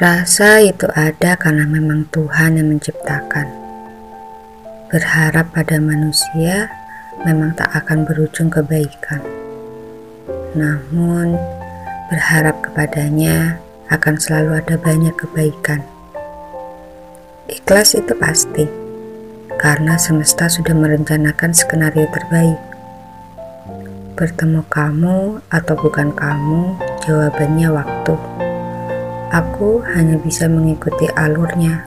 Rasa itu ada karena memang Tuhan yang menciptakan. Berharap pada manusia memang tak akan berujung kebaikan. Namun, berharap kepadanya akan selalu ada banyak kebaikan. Ikhlas itu pasti, karena semesta sudah merencanakan skenario terbaik. Bertemu kamu atau bukan kamu, jawabannya waktu. Aku hanya bisa mengikuti alurnya